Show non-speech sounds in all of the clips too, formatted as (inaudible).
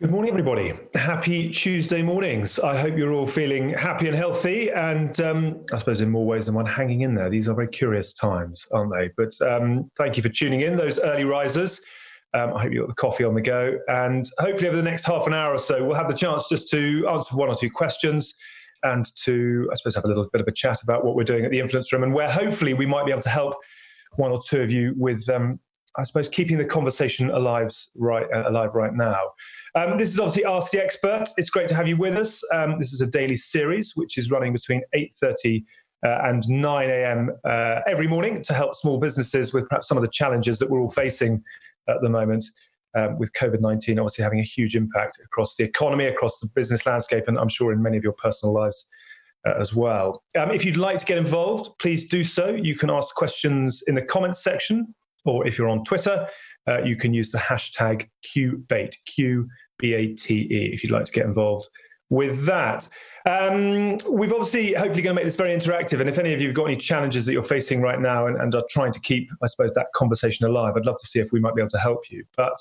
Good morning, everybody. Happy Tuesday mornings. I hope you're all feeling happy and healthy, and um, I suppose in more ways than one, hanging in there. These are very curious times, aren't they? But um, thank you for tuning in, those early risers. Um, I hope you got the coffee on the go, and hopefully over the next half an hour or so, we'll have the chance just to answer one or two questions and to, I suppose, have a little bit of a chat about what we're doing at the Influence Room, and where hopefully we might be able to help one or two of you with, um, I suppose, keeping the conversation alive right uh, alive right now. Um, this is obviously Ask the Expert. It's great to have you with us. Um, this is a daily series which is running between 8.30 uh, and 9 a.m. Uh, every morning to help small businesses with perhaps some of the challenges that we're all facing at the moment um, with COVID 19 obviously having a huge impact across the economy, across the business landscape, and I'm sure in many of your personal lives. Uh, as well. Um, if you'd like to get involved, please do so. You can ask questions in the comments section, or if you're on Twitter, uh, you can use the hashtag QBATE, Q B A T E, if you'd like to get involved with that. Um, we've obviously hopefully going to make this very interactive. And if any of you have got any challenges that you're facing right now and, and, are trying to keep, I suppose, that conversation alive, I'd love to see if we might be able to help you. But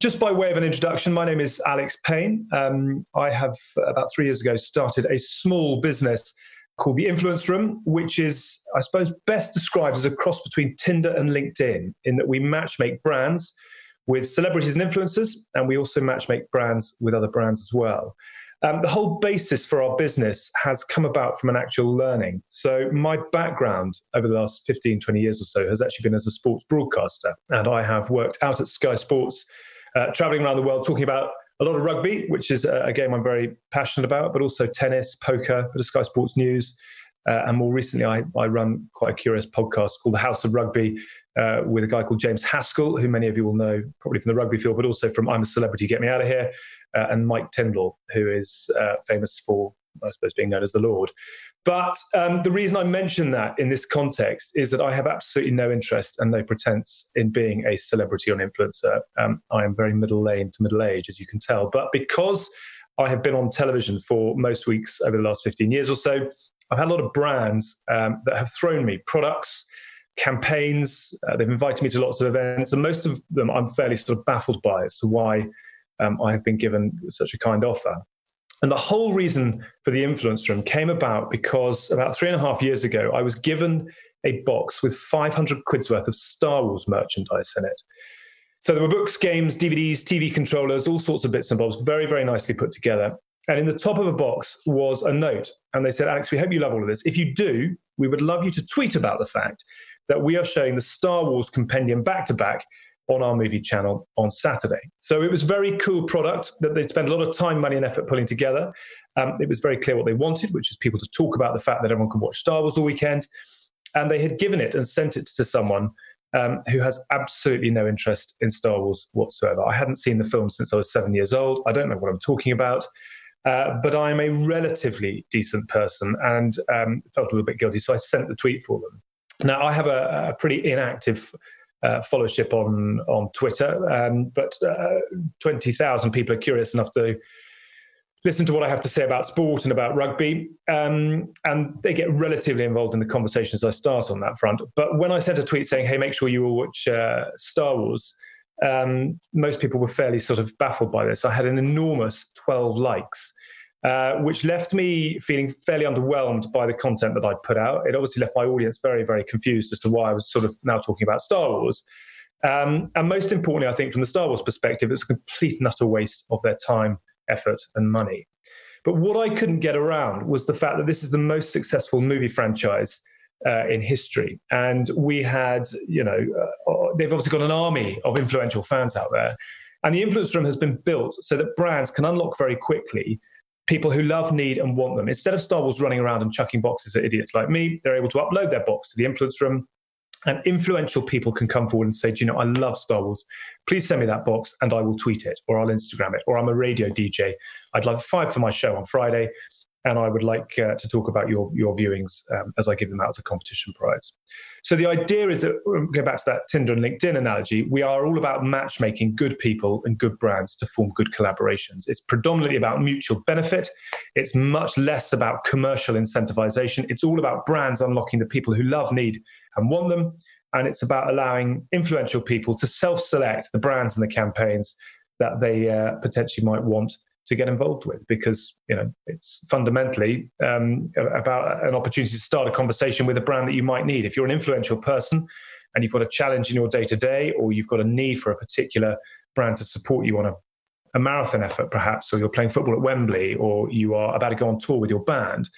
just by way of an introduction, my name is Alex Payne. Um, I have about three years ago started a small business called the Influence Room, which is, I suppose, best described as a cross between Tinder and LinkedIn, in that we match make brands with celebrities and influencers, and we also match make brands with other brands as well. Um, the whole basis for our business has come about from an actual learning. So, my background over the last 15, 20 years or so has actually been as a sports broadcaster. And I have worked out at Sky Sports, uh, traveling around the world talking about a lot of rugby, which is a game I'm very passionate about, but also tennis, poker, bit Sky Sports News. Uh, and more recently, I, I run quite a curious podcast called The House of Rugby, uh, with a guy called James Haskell, who many of you will know probably from the rugby field, but also from I'm a Celebrity, Get Me Out of Here, uh, and Mike Tindall, who is uh, famous for, I suppose, being known as the Lord. But um, the reason I mention that in this context is that I have absolutely no interest and no pretense in being a celebrity or an influencer. Um, I am very middle lane to middle age, as you can tell. But because I have been on television for most weeks over the last 15 years or so, I've had a lot of brands um, that have thrown me products campaigns. Uh, they've invited me to lots of events, and most of them I'm fairly sort of baffled by as to why um, I have been given such a kind offer. And the whole reason for the influence room came about because about three and a half years ago, I was given a box with 500 quid's worth of Star Wars merchandise in it. So there were books, games, DVDs, TV controllers, all sorts of bits and bobs, very, very nicely put together. And in the top of a box was a note. And they said, Alex, we hope you love all of this. If you do, we would love you to tweet about the fact that we are showing the Star Wars compendium back to back on our movie channel on Saturday. So it was very cool product that they'd spent a lot of time, money, and effort pulling together. Um, it was very clear what they wanted, which is people to talk about the fact that everyone can watch Star Wars all weekend. And they had given it and sent it to someone um, who has absolutely no interest in Star Wars whatsoever. I hadn't seen the film since I was seven years old. I don't know what I'm talking about. Uh, but I'm a relatively decent person and um, felt a little bit guilty. So I sent the tweet for them. Now, I have a, a pretty inactive uh, followership on on Twitter, um, but uh, twenty thousand people are curious enough to listen to what I have to say about sport and about rugby, um, and they get relatively involved in the conversations I start on that front. But when I sent a tweet saying, "Hey, make sure you all watch uh, Star Wars," um, most people were fairly sort of baffled by this. I had an enormous twelve likes. Uh, which left me feeling fairly underwhelmed by the content that I'd put out. It obviously left my audience very, very confused as to why I was sort of now talking about Star Wars. Um, and most importantly, I think from the Star Wars perspective, it's a complete and utter waste of their time, effort, and money. But what I couldn't get around was the fact that this is the most successful movie franchise uh, in history. And we had, you know, uh, they've obviously got an army of influential fans out there. And the influence room has been built so that brands can unlock very quickly people who love, need, and want them. Instead of Star Wars running around and chucking boxes at idiots like me, they're able to upload their box to the influence room. And influential people can come forward and say, Do you know, I love Star Wars. Please send me that box and I will tweet it or I'll Instagram it. Or I'm a radio DJ. I'd like five for my show on Friday and I would like uh, to talk about your your viewings um, as I give them out as a competition prize. So the idea is that um, go back to that Tinder and LinkedIn analogy. We are all about matchmaking good people and good brands to form good collaborations. It's predominantly about mutual benefit. It's much less about commercial incentivization. It's all about brands unlocking the people who love, need, and want them. And it's about allowing influential people to self-select the brands and the campaigns that they uh, potentially might want to get involved with because you know it's fundamentally um, about an opportunity to start a conversation with a brand that you might need if you're an influential person and you've got a challenge in your day to day or you've got a need for a particular brand to support you on a, a marathon effort perhaps or you're playing football at wembley or you are about to go on tour with your band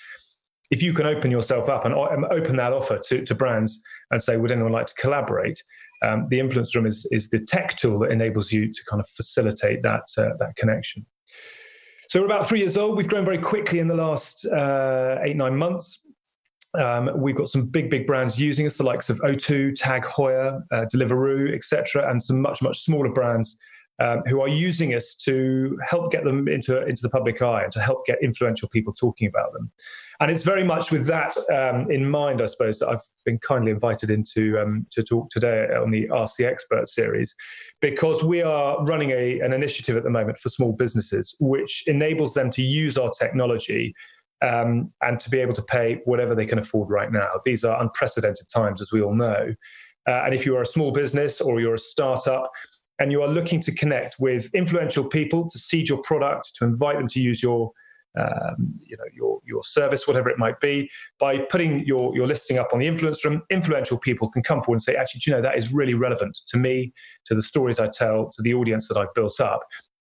if you can open yourself up and open that offer to, to brands and say, would anyone like to collaborate? Um, the influence room is, is the tech tool that enables you to kind of facilitate that, uh, that connection. So we're about three years old. We've grown very quickly in the last uh, eight, nine months. Um, we've got some big, big brands using us, the likes of O2, Tag Heuer, uh, Deliveroo, etc., and some much, much smaller brands um, who are using us to help get them into into the public eye and to help get influential people talking about them. And it's very much with that um, in mind, I suppose, that I've been kindly invited into um, to talk today on the the Expert series, because we are running a, an initiative at the moment for small businesses, which enables them to use our technology um, and to be able to pay whatever they can afford right now. These are unprecedented times, as we all know. Uh, and if you are a small business or you're a startup, and you are looking to connect with influential people to seed your product, to invite them to use your um, you know your your service, whatever it might be, by putting your your listing up on the influence room, influential people can come forward and say, actually, you know that is really relevant to me, to the stories I tell, to the audience that I've built up,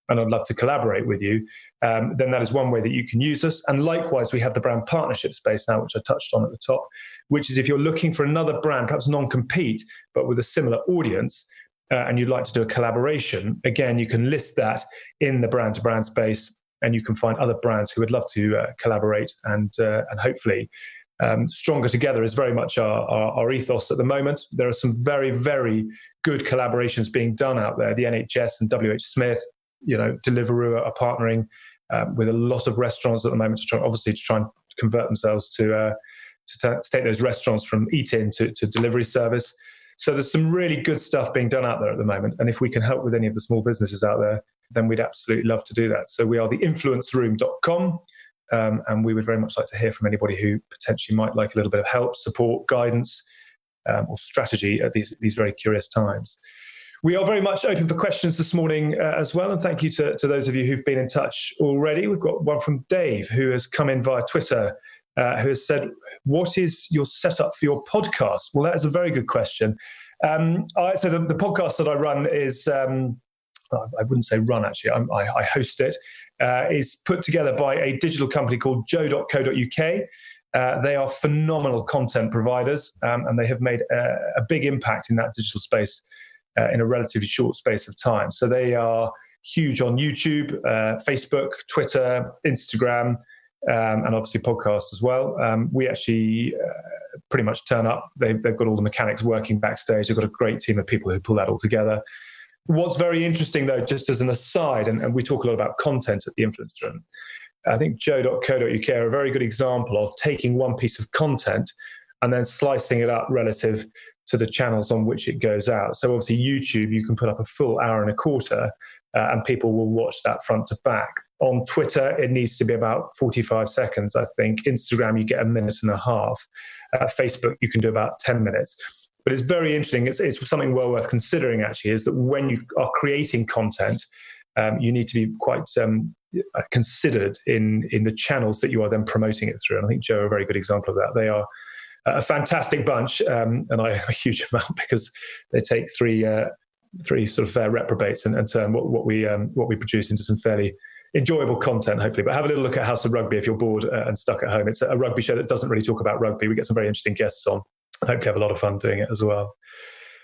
and I'd love to collaborate with you. Um, then that is one way that you can use us. And likewise, we have the brand partnership space now, which I touched on at the top, which is if you're looking for another brand, perhaps non-compete, but with a similar audience, uh, and you'd like to do a collaboration, again, you can list that in the brand to brand space and you can find other brands who would love to uh, collaborate and uh, and hopefully um, stronger together is very much our, our, our, ethos at the moment. There are some very very good collaborations being done out there. The NHS and WH Smith, you know, Deliveroo are partnering um, with a lot of restaurants at the moment to try, obviously to try and convert themselves to. Uh, to, t- to, take those restaurants from eat-in to, to delivery service. So there's some really good stuff being done out there at the moment. And if we can help with any of the small businesses out there, then we'd absolutely love to do that. So we are the influenceroom.com. Um, and we would very much like to hear from anybody who potentially might like a little bit of help, support, guidance, um, or strategy at these, these very curious times. We are very much open for questions this morning uh, as well. And thank you to, to those of you who've been in touch already. We've got one from Dave who has come in via Twitter. Uh, who has said, What is your setup for your podcast? Well, that is a very good question. Um, I, so, the, the, podcast that I run is um, I wouldn't say run actually, I, I host it. Uh, is put together by a digital company called joe.co.uk. Uh, they are phenomenal content providers um, and they have made a, a, big impact in that digital space uh, in a relatively short space of time. So they are huge on YouTube, uh, Facebook, Twitter, Instagram, um, and obviously podcasts as well. Um, we actually uh, pretty much turn up. They've, they've got all the mechanics working backstage. They've got a great team of people who pull that all together. What's very interesting, though, just as an aside, and, and we talk a lot about content at the Influence Room, I think joe.co.uk are a very good example of taking one piece of content and then slicing it up relative to the channels on which it goes out. So, obviously, YouTube, you can put up a full hour and a quarter, uh, and people will watch that front to back. On Twitter, it needs to be about 45 seconds, I think. Instagram, you get a minute and a half. Uh, Facebook, you can do about 10 minutes. But it's very interesting. It's, it's something well worth considering, actually, is that when you are creating content, um, you need to be quite um, uh, considered in, in the channels that you are then promoting it through. And I think Joe are a very good example of that. They are a fantastic bunch, um, and a huge (laughs) amount because they take three uh, three sort of uh, reprobates and, and turn what, what we um, what we produce into some fairly enjoyable content, hopefully. But have a little look at House of Rugby if you're bored uh, and stuck at home. It's a rugby show that doesn't really talk about rugby. We get some very interesting guests on hopefully have a lot of fun doing it as well.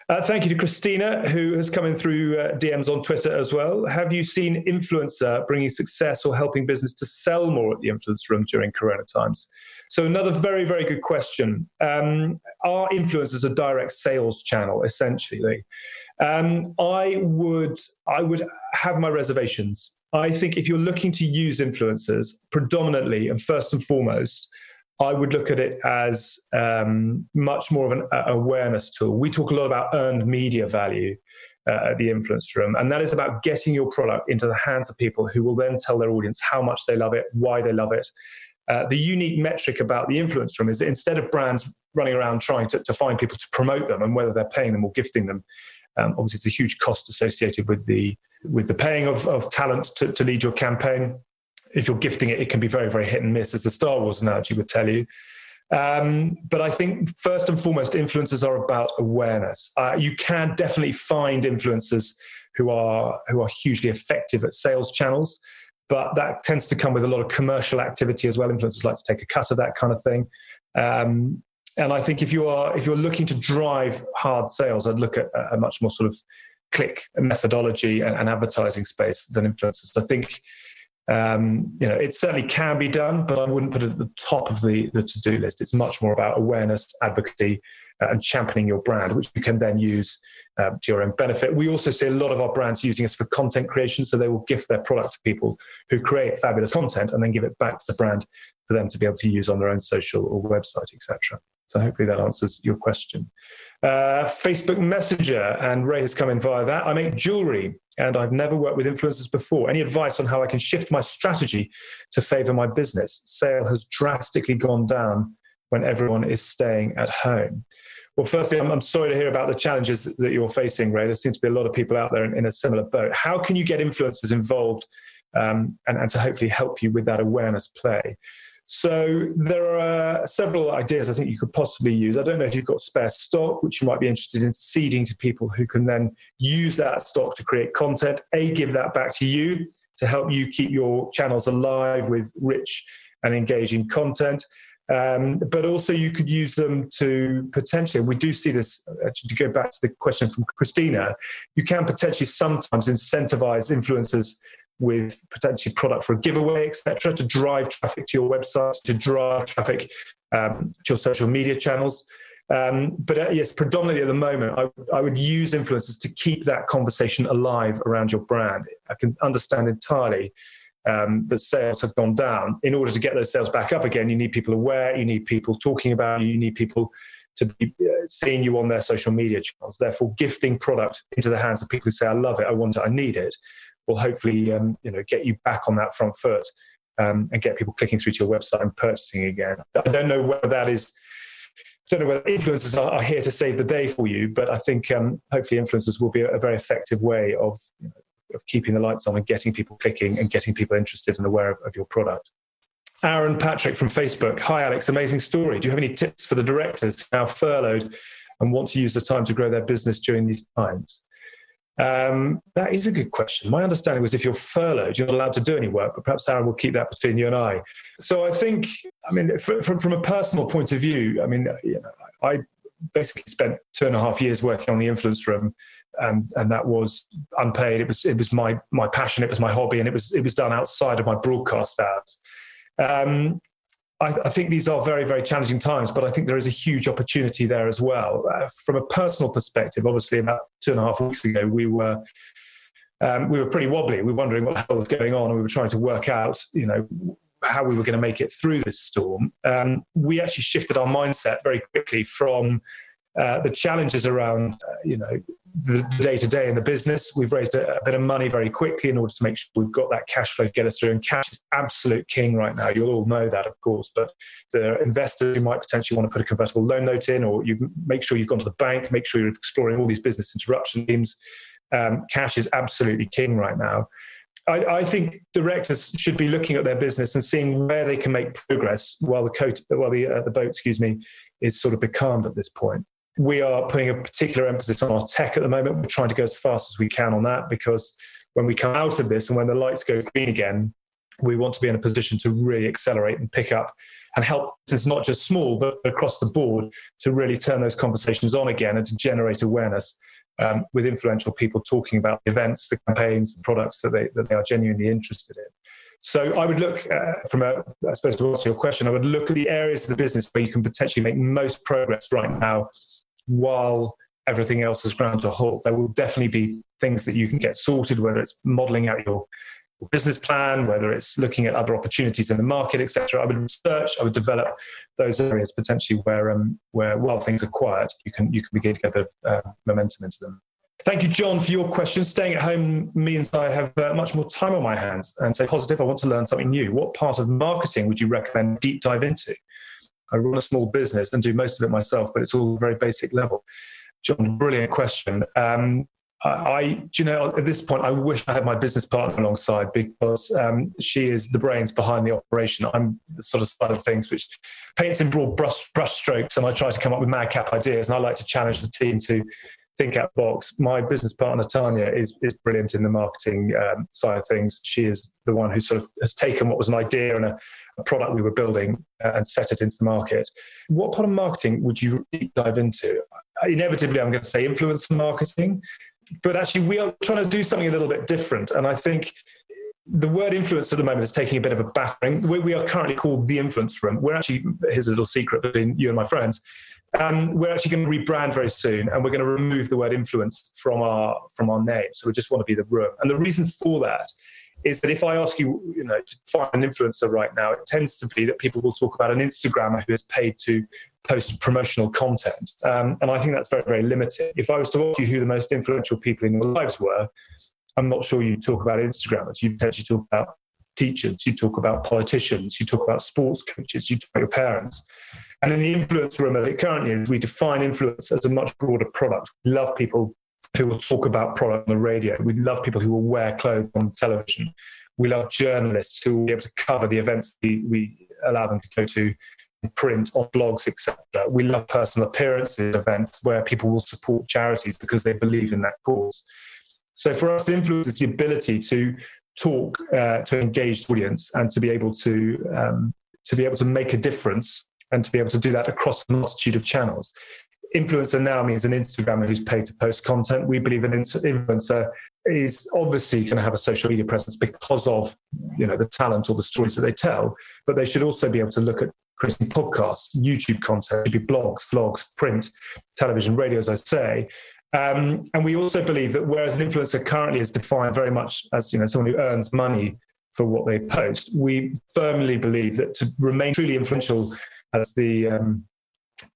Uh, thank you to Christina, who has come in through uh, DMs on Twitter as well. Have you seen influencer bringing success or helping business to sell more at the influence room during Corona times? So another very, very good question. Um, are influencers a direct sales channel, essentially? Um, I would, I would have my reservations. I think if you're looking to use influencers predominantly and first and foremost I would look at it as um, much more of an uh, awareness tool. We talk a lot about earned media value uh, at the influence room, and that is about getting your product into the hands of people who will then tell their audience how much they love it, why they love it. Uh, the unique metric about the influence room is that instead of brands running around trying to, to find people to promote them and whether they're paying them or gifting them, um, obviously it's a huge cost associated with the with the paying of, of talent to, to lead your campaign. If you're gifting it, it can be very, very hit and miss, as the Star Wars analogy would tell you. Um, but I think first and foremost, influencers are about awareness. Uh, you can definitely find influencers who are who are hugely effective at sales channels, but that tends to come with a lot of commercial activity as well. Influencers like to take a cut of that kind of thing. Um, and I think if you are if you're looking to drive hard sales, I'd look at a much more sort of click methodology and, and advertising space than influencers. I think um, you know, it certainly can be done, but I wouldn't put it at the top of the, the to do list. It's much more about awareness, advocacy, and championing your brand, which you can then use um, to your own benefit. We also see a lot of our brands using us for content creation. So they will gift their product to people who create fabulous content and then give it back to the brand for them to be able to use on their own social or website, etc. So hopefully that answers your question. Uh, Facebook Messenger, and Ray has come in via that. I make jewelry and I've never worked with influencers before. Any advice on how I can shift my strategy to favor my business? Sale has drastically gone down when everyone is staying at home. Well, firstly, I'm, I'm, sorry to hear about the challenges that you're facing, Ray. There seems to be a lot of people out there in, in a similar boat. How can you get influencers involved um, and, and to hopefully help you with that awareness play? So there are several ideas I think you could possibly use. I don't know if you've got spare stock, which you might be interested in seeding to people who can then use that stock to create content. A, give that back to you to help you keep your channels alive with rich and engaging content. Um, but also, you could use them to potentially, we do see this, actually, to go back to the question from Christina, you can potentially sometimes incentivize influencers with potentially product for a giveaway, etc., to drive traffic to your website, to drive traffic um, to your social media channels. Um, but uh, yes, predominantly at the moment, I, I, would use influencers to keep that conversation alive around your brand. I can understand entirely um, that sales have gone down. In order to get those sales back up again, you need people aware, you need people talking about you, you need people to be uh, seeing you on their social media channels. Therefore, gifting product into the hands of people who say, I love it, I want it, I need it, will hopefully um, you know get you back on that front foot um, and get people clicking through to your website and purchasing again. I don't know whether that is. I don't know whether influencers are, here to save the day for you, but I think um, hopefully influencers will be a, very effective way of, of keeping the lights on and getting people clicking and getting people interested and aware of, of your product. Aaron Patrick from Facebook. Hi, Alex. Amazing story. Do you have any tips for the directors now furloughed and want to use the time to grow their business during these times? Um, that is a good question. My understanding was if you're furloughed, you're not allowed to do any work, but perhaps Aaron will keep that between you and I. So I think, I mean, from, from a personal point of view, I mean, you know, I basically spent two and a half years working on the influence room. And, and that was unpaid. It was it was my my passion. It was my hobby, and it was it was done outside of my broadcast hours. Um, I, I, think these are very, very challenging times, but I think there is a huge opportunity there as well. Uh, from a personal perspective, obviously, about two and a half weeks ago, we were um, we were pretty wobbly. We were wondering what the hell was going on, and we were trying to work out, you know, how we were going to make it through this storm. Um, we actually shifted our mindset very quickly from uh, the challenges around, uh, you know, the day to day in the business. We've raised a, a, bit of money very quickly in order to make sure we've got that cash flow to get us through. And cash is absolute king right now. You'll all know that, of course. But the investors who might potentially want to put a convertible loan note in, or you make sure you've gone to the bank, make sure you're exploring all these business interruption schemes. Um, cash is absolutely king right now. I, I, think directors should be looking at their business and seeing where they can make progress while the coat, while the uh, the boat, excuse me, is sort of becalmed at this point we are putting a particular emphasis on our tech at the moment. We're trying to go as fast as we can on that because when we come out of this and when the lights go green again, we want to be in a position to really accelerate and pick up and help It's not just small, but across the board to really turn those conversations on again and to generate awareness um, with influential people talking about the events, the campaigns, the products that they, that they are genuinely interested in. So I would look uh, from a, I suppose to answer your question, I would look at the areas of the business where you can potentially make most progress right now while everything else is ground to halt. There will definitely be things that you can get sorted, whether it's modeling out your business plan, whether it's looking at other opportunities in the market, etc. I would research, I would develop those areas potentially where, um, where while things are quiet, you can you can begin to get a uh, momentum into them. Thank you, John, for your question. Staying at home means I have uh, much more time on my hands and say positive. I want to learn something new. What part of marketing would you recommend deep dive into? I run a small business and do most of it myself, but it's all very basic level. John, brilliant question. Um, I, you know, at this point, I wish I had my business partner alongside because um, she is the brains behind the operation. I'm the sort of side of things which paints in broad brush, brush strokes, and I try to come up with madcap ideas, and I like to challenge the team to think out box. My business partner Tanya is is brilliant in the marketing um, side of things. She is the one who sort of has taken what was an idea and a, a product we were building uh, and set it into the market. What part of marketing would you dive into? Inevitably, I'm going to say influencer marketing but actually we are trying to do something a little bit different. And I think the word influence at the moment is taking a bit of a battering. We, we are currently called the Influence Room. We're actually, here's a little secret between you and my friends. Um, we're actually going to rebrand very soon, and we're going to remove the word influence from our from our name. So we just want to be the room. And the reason for that is that if I ask you, you know, to find an influencer right now, it tends to be that people will talk about an Instagrammer who is paid to post promotional content. Um, and I think that's very, very limited. If I was to ask you who the most influential people in your lives were, I'm not sure you'd talk about Instagrammers. You'd potentially talk about teachers, you talk about politicians, you talk about sports coaches, you talk about your parents. And in the influence room as it currently is, we define influence as a much broader product. We love people who will talk about product on the radio. We love people who will wear clothes on television. We love journalists who will be able to cover the events we, allow them to go to print, on blogs, etc. We love personal appearances events where people will support charities because they believe in that cause. So for us, influence is the ability to talk uh, to an engaged audience and to be able to um, to be able to make a difference and to be able to do that across a multitude of channels. Influencer now means an Instagrammer who's paid to post content. We believe an influencer is obviously going to have a social media presence because of you know the talent or the stories that they tell, but they should also be able to look at creating podcasts, YouTube content, should be blogs, vlogs, print, television, radio, as I say. Um, and we also believe that whereas an influencer currently is defined very much as you know someone who earns money for what they post, we firmly believe that to remain truly influential as the um,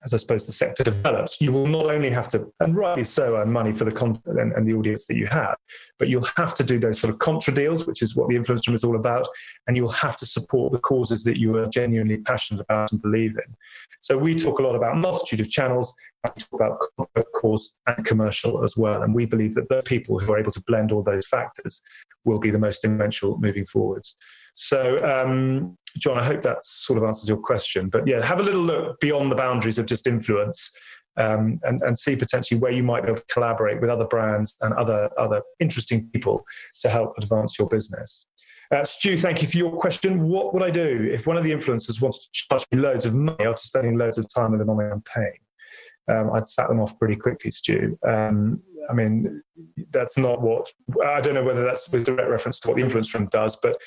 as I suppose the sector develops, you will not only have to, and rightly so, earn money for the content and, and, the audience that you have, but you'll have to do those sort of contra deals, which is what the influence room is all about, and you'll have to support the causes that you are genuinely passionate about and believe in. So we talk a lot about multitude of channels, we talk about cause and commercial as well, and we believe that the people who are able to blend all those factors will be the most influential moving forwards. So, um, John, I hope that sort of answers your question. But yeah, have a little look beyond the boundaries of just influence um, and, and see potentially where you might be able to collaborate with other brands and other, other interesting people to help advance your business. Uh, Stu, thank you for your question. What would I do if one of the influencers wants to charge me loads of money after spending loads of time with them on my campaign? Um, I'd sat them off pretty quickly, Stu. Um, I mean, that's not what I don't know whether that's with direct reference to what the influence room does, but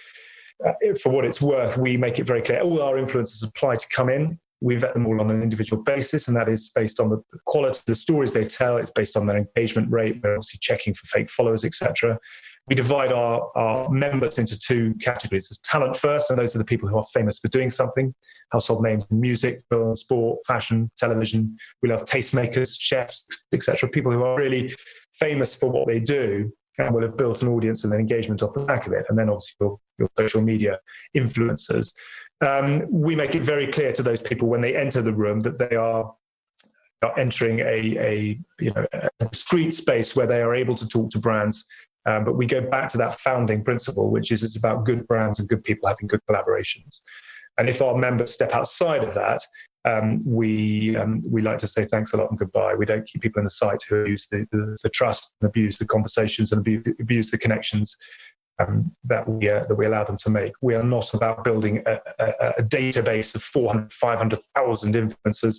uh, for what it's worth, we make it very clear all our influencers apply to come in. We vet them all on an individual basis, and that is based on the quality of the stories they tell. It's based on their engagement rate. We're obviously checking for fake followers, etc. We divide our, our members into two categories. There's talent first, and those are the people who are famous for doing something, household names in music, film, sport, fashion, television. We love tastemakers, chefs, etc. People who are really famous for what they do and will have built an audience and an engagement off the back of it. And then obviously your, your social media influencers. Um, we make it very clear to those people when they enter the room that they are, are entering a, a you know a space where they are able to talk to brands. Um, but we go back to that founding principle, which is it's about good brands and good people having good collaborations. And if our members step outside of that, um, we um, we like to say thanks a lot and goodbye. We don't keep people in the site who abuse the, the, the trust and abuse the conversations and abuse, abuse the connections um, that we uh, that we allow them to make. We are not about building a, a, a database of 400, 500,000 influencers.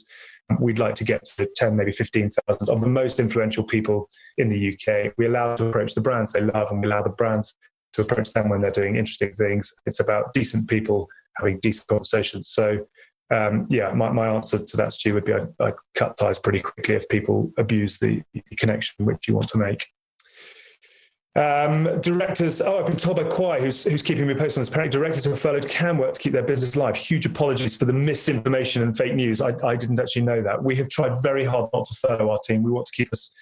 We'd like to get to 10, maybe 15,000 of the most influential people in the UK. We allow to approach the brands they love, and we allow the brands to approach them when they're doing interesting things. It's about decent people having decent conversations. So um, yeah, my, my answer to that, Stu, would be I, I cut ties pretty quickly if people abuse the, the connection which you want to make. Um, directors, oh, I've been told by Quai, who's, who's keeping me posted on this. Apparently, directors who are furloughed can work to keep their business alive. Huge apologies for the misinformation and fake news. I, I didn't actually know that. We have tried very hard not to furlough our team. We want to keep us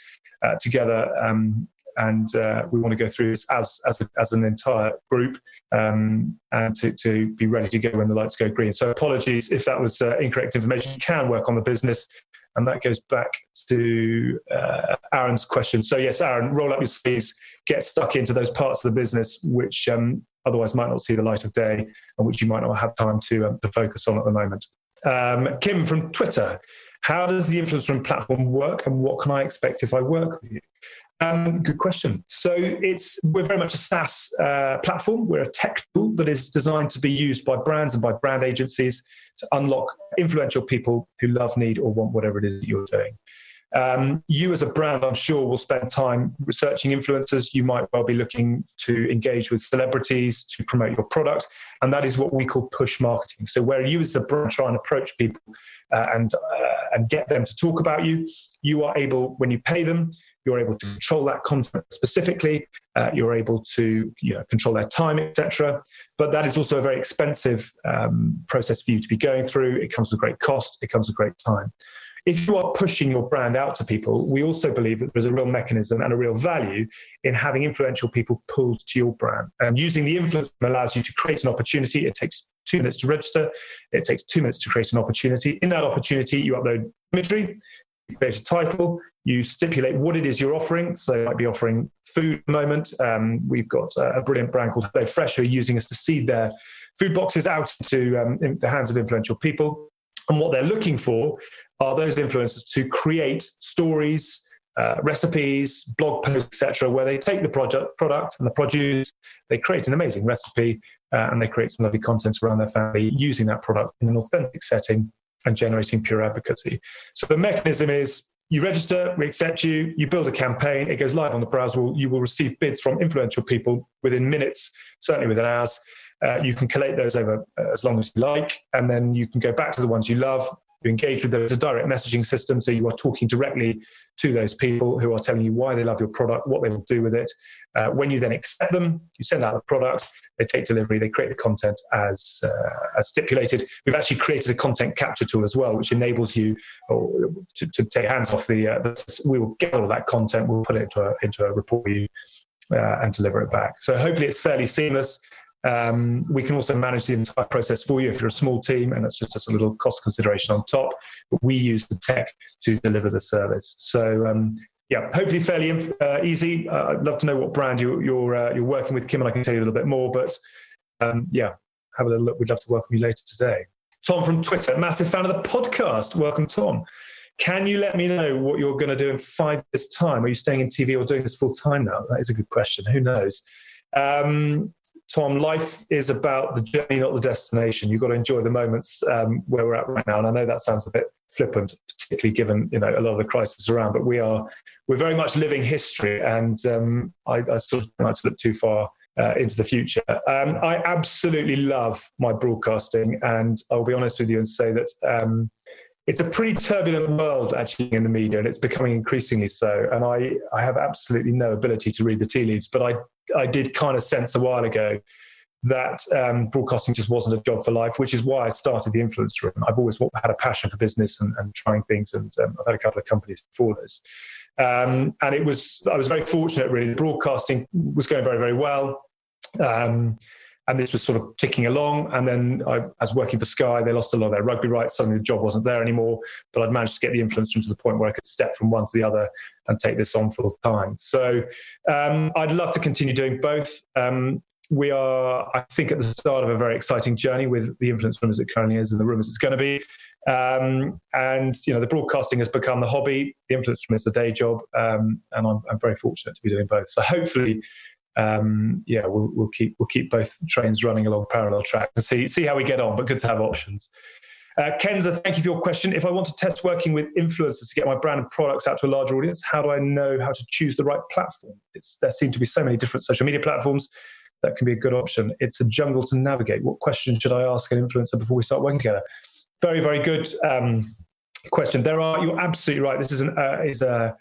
uh, together um, and uh, we want to go through this as as, as an entire group um, and to, to be ready to go when the lights go green. So apologies if that was uh, incorrect information. You can work on the business. And that goes back to uh, Aaron's question. So, yes, Aaron, roll up your sleeves, get stuck into those parts of the business which um, otherwise might not see the light of day and which you might not have time to, um, to focus on at the moment. Um, Kim from Twitter how does the influencer platform work, and what can I expect if I work with you? Um, good question. So it's we're very much a SaaS uh, platform. We're a tech tool that is designed to be used by brands and by brand agencies to unlock influential people who love, need, or want whatever it is that you're doing. Um, you, as a brand, I'm sure, will spend time researching influencers. You might well be looking to engage with celebrities to promote your product. And that is what we call push marketing. So, where you, as the brand, try and approach people uh, and, uh, and get them to talk about you, you are able, when you pay them, you're able to control that content specifically. Uh, you're able to you know, control their time, etc. But that is also a very expensive um, process for you to be going through. It comes with great cost. It comes with great time if you are pushing your brand out to people, we also believe that there's a real mechanism and a real value in having influential people pulled to your brand. And using the influence allows you to create an opportunity. It takes two minutes to register, it takes two minutes to create an opportunity. In that opportunity, you upload imagery, create a title, you stipulate what it is you're offering. So you might be offering food moment. Um, we've got a brilliant brand called Hello Fresh who are using us to seed their food boxes out into um, the hands of influential people. And what they're looking for are those influencers to create stories, uh, recipes, blog posts, etc., where they take the project, product and the produce, they create an amazing recipe, uh, and they create some lovely content around their family using that product in an authentic setting and generating pure advocacy. So the mechanism is you register, we accept you, you build a campaign, it goes live on the browser, you will receive bids from influential people within minutes, certainly within hours. Uh, you can collate those over uh, as long as you like, and then you can go back to the ones you love, you engage with them. It's a direct messaging system, so you are talking directly to those people who are telling you why they love your product, what they will do with it. Uh, when you then accept them, you send out the product, they take delivery, they create the content as, uh, as stipulated. We've actually created a content capture tool as well, which enables you to, to, take hands off the, uh, the, We will get all that content, we'll put it into a, into a report for you uh, and deliver it back. So hopefully it's fairly seamless. Um, we can also manage the entire process for you if you're a small team, and that's just a little cost consideration on top. But we use the tech to deliver the service. So um, yeah, hopefully fairly uh, easy. Uh, I'd love to know what brand you, are you're, uh, you're working with, Kim, and I can tell you a little bit more. But um, yeah, have a little look. We'd love to welcome you later today. Tom from Twitter, massive fan of the podcast. Welcome, Tom. Can you let me know what you're going to do in five years' time? Are you staying in TV or doing this full time now? That is a good question. Who knows? Um, Tom, life is about the journey, not the destination. You've got to enjoy the moments um, where we're at right now. And I know that sounds a bit flippant, particularly given you know a lot of the crisis around. But we are we're very much living history, and um, I, I, sort of don't like to look too far uh, into the future. Um, I absolutely love my broadcasting, and I'll be honest with you and say that. It's a pretty turbulent world actually in the media, and it's becoming increasingly so. And I, I have absolutely no ability to read the tea leaves, but I I did kind of sense a while ago that um, broadcasting just wasn't a job for life, which is why I started the influence room. I've always had a passion for business and, and trying things, and um, I've had a couple of companies before this. Um, and it was I was very fortunate, really. Broadcasting was going very, very well. Um, and this was sort of ticking along. And then I, I, was working for Sky. They lost a lot of their rugby rights. Suddenly the job wasn't there anymore. But I'd managed to get the influence room to the point where I could step from one to the other and take this on full time. So um, I'd love to continue doing both. Um, we are, I think, at the start of a very exciting journey with the influence room as it currently is and the room as it's going to be. Um, and you know, the broadcasting has become the hobby. The influence room is the day job, um, and I'm, I'm, very fortunate to be doing both. So hopefully, um, yeah, we'll, we'll, keep we'll keep both trains running along parallel tracks and see see how we get on. But good to have options. Uh, Kenza, thank you for your question. If I want to test working with influencers to get my brand and products out to a larger audience, how do I know how to choose the right platform? It's, there seem to be so many different social media platforms that can be a good option. It's a jungle to navigate. What question should I ask an influencer before we start working together? Very, very good um, question. There are. You're absolutely right. This is an uh, is a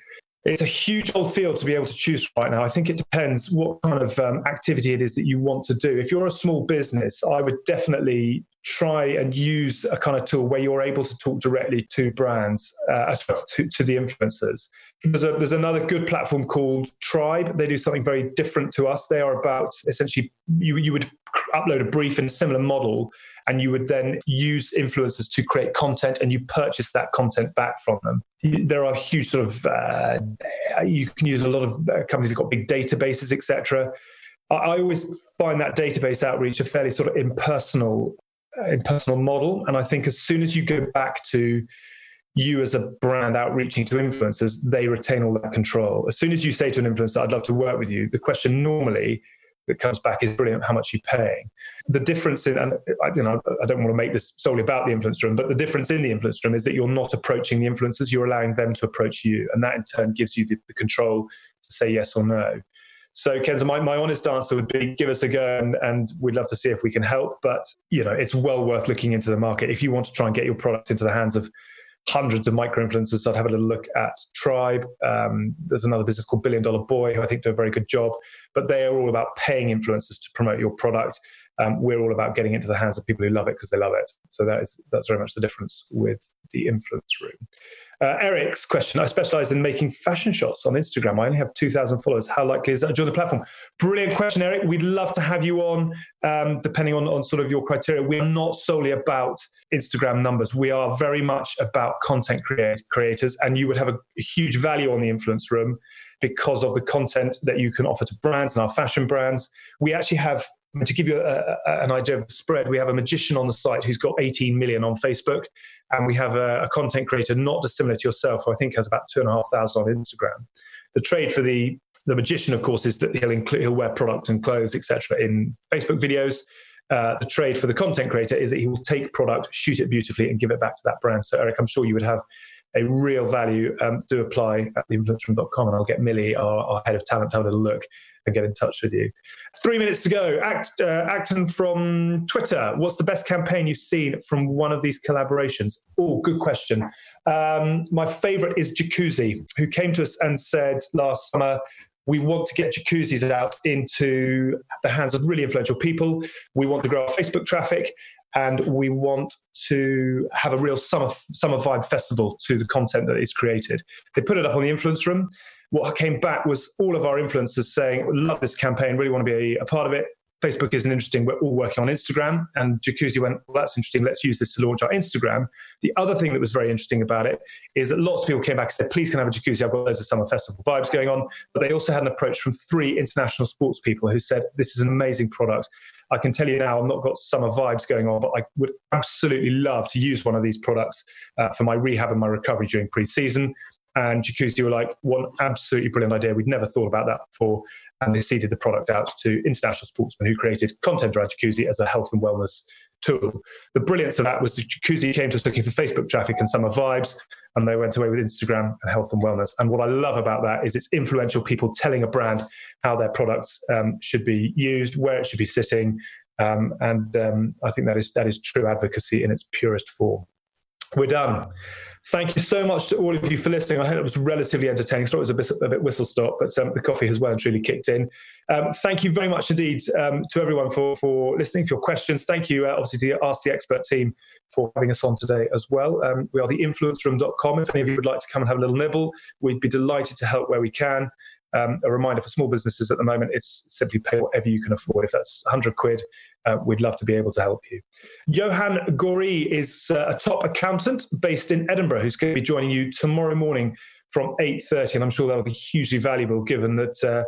it's a huge old field to be able to choose right now. I think it depends what kind of um, activity it is that you want to do. If you're a small business, I would definitely try and use a kind of tool where you're able to talk directly to brands, uh, to, to, the influencers. There's, a, there's another good platform called Tribe. They do something very different to us. They are about essentially you, you would upload a brief in a similar model and you would then use influencers to create content and you purchase that content back from them. There are huge sort of, uh, you can use a lot of uh, companies have got big databases, etc. I always find that database outreach a fairly sort of impersonal, uh, impersonal model. And I think as soon as you go back to you as a brand outreaching to influencers, they retain all that control. As soon as you say to an influencer, I'd love to work with you, the question normally that comes back is brilliant. How much you're paying? The difference in, and you know, I don't want to make this solely about the influencer room, but the difference in the influencer room is that you're not approaching the influencers, you're allowing them to approach you. And that in turn gives you the, the control to say yes or no. So, Kenza, my, my honest answer would be give us a go and, and we'd love to see if we can help. But, you know, it's well worth looking into the market. If you want to try and get your product into the hands of hundreds of micro influencers, I'd have a little look at Tribe. Um, there's another business called Billion Dollar Boy, who I think do a very good job. But they are all about paying influencers to promote your product. Um, we're all about getting into the hands of people who love it because they love it. So that is that's very much the difference with the influence room. Uh, Eric's question I specialize in making fashion shots on Instagram. I only have 2,000 followers. How likely is that to join the platform? Brilliant question, Eric. We'd love to have you on, um, depending on, on sort of your criteria. We're not solely about Instagram numbers, we are very much about content create, creators, and you would have a, a huge value on the influence room because of the content that you can offer to brands and our fashion brands. We actually have to give you a, a, an idea of the spread, we have a magician on the site who's got 18 million on Facebook, and we have a, a content creator not dissimilar to yourself, who I think has about two and a half thousand on Instagram. The trade for the the magician, of course, is that he'll include he'll wear product and clothes, etc., in Facebook videos. Uh, the trade for the content creator is that he will take product, shoot it beautifully, and give it back to that brand. So, Eric, I'm sure you would have a real value. Um, do apply at theinfluenceroom.com, and I'll get Millie, our, our head of talent, to have a little look and get in touch with you. Three minutes to go. Act, uh, Acton from Twitter. What's the best campaign you've seen from one of these collaborations? Oh, good question. Um, my favorite is Jacuzzi, who came to us and said last summer, we want to get jacuzzis out into the hands of really influential people. We want to grow our Facebook traffic and we want to have a real summer summer vibe festival to the content that is created. They put it up on the influence room what came back was all of our influencers saying, love this campaign, really want to be a part of it. Facebook isn't interesting. We're all working on Instagram. And Jacuzzi went, well, that's interesting. Let's use this to launch our Instagram. The other thing that was very interesting about it is that lots of people came back and said, please can I have a Jacuzzi? I've got loads of summer festival vibes going on. But they also had an approach from three international sports people who said, this is an amazing product. I can tell you now, I've not got summer vibes going on, but I would absolutely love to use one of these products uh, for my rehab and my recovery during pre-season and Jacuzzi were like, one absolutely brilliant idea. We'd never thought about that before. And they seeded the product out to international sportsmen who created content around Jacuzzi as a health and wellness tool. The brilliance of that was the Jacuzzi came to us looking for Facebook traffic and summer vibes, and they went away with Instagram and health and wellness. And what I love about that is it's influential people telling a brand how their product um, should be used, where it should be sitting. Um, and um, I think that is that is true advocacy in its purest form. We're done. Thank you so much to all of you for listening. I hope it was relatively entertaining. So it was a bit, a bit whistle stop, but um, the coffee has well and truly kicked in. Um, thank you very much indeed um, to everyone for, for listening, for your questions. Thank you, uh, obviously, to Ask the Expert team for having us on today as well. Um, we are the influenceroom.com. If any of you would like to come and have a little nibble, we'd be delighted to help where we can. Um, a reminder for small businesses at the moment, it's simply pay whatever you can afford. If that's 100 quid, uh, we'd love to be able to help you. Johan Gori is uh, a top accountant based in Edinburgh who's going to be joining you tomorrow morning from 8.30 and I'm sure that'll be hugely valuable given that uh,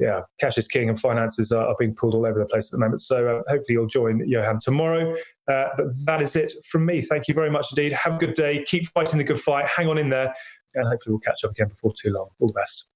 yeah, cash is king and finances are, are, being pulled all over the place at the moment. So uh, hopefully you'll join Johan tomorrow. Uh, but that is it from me. Thank you very much indeed. Have a good day. Keep fighting the good fight. Hang on in there. And hopefully we'll catch up again before too long. All the best.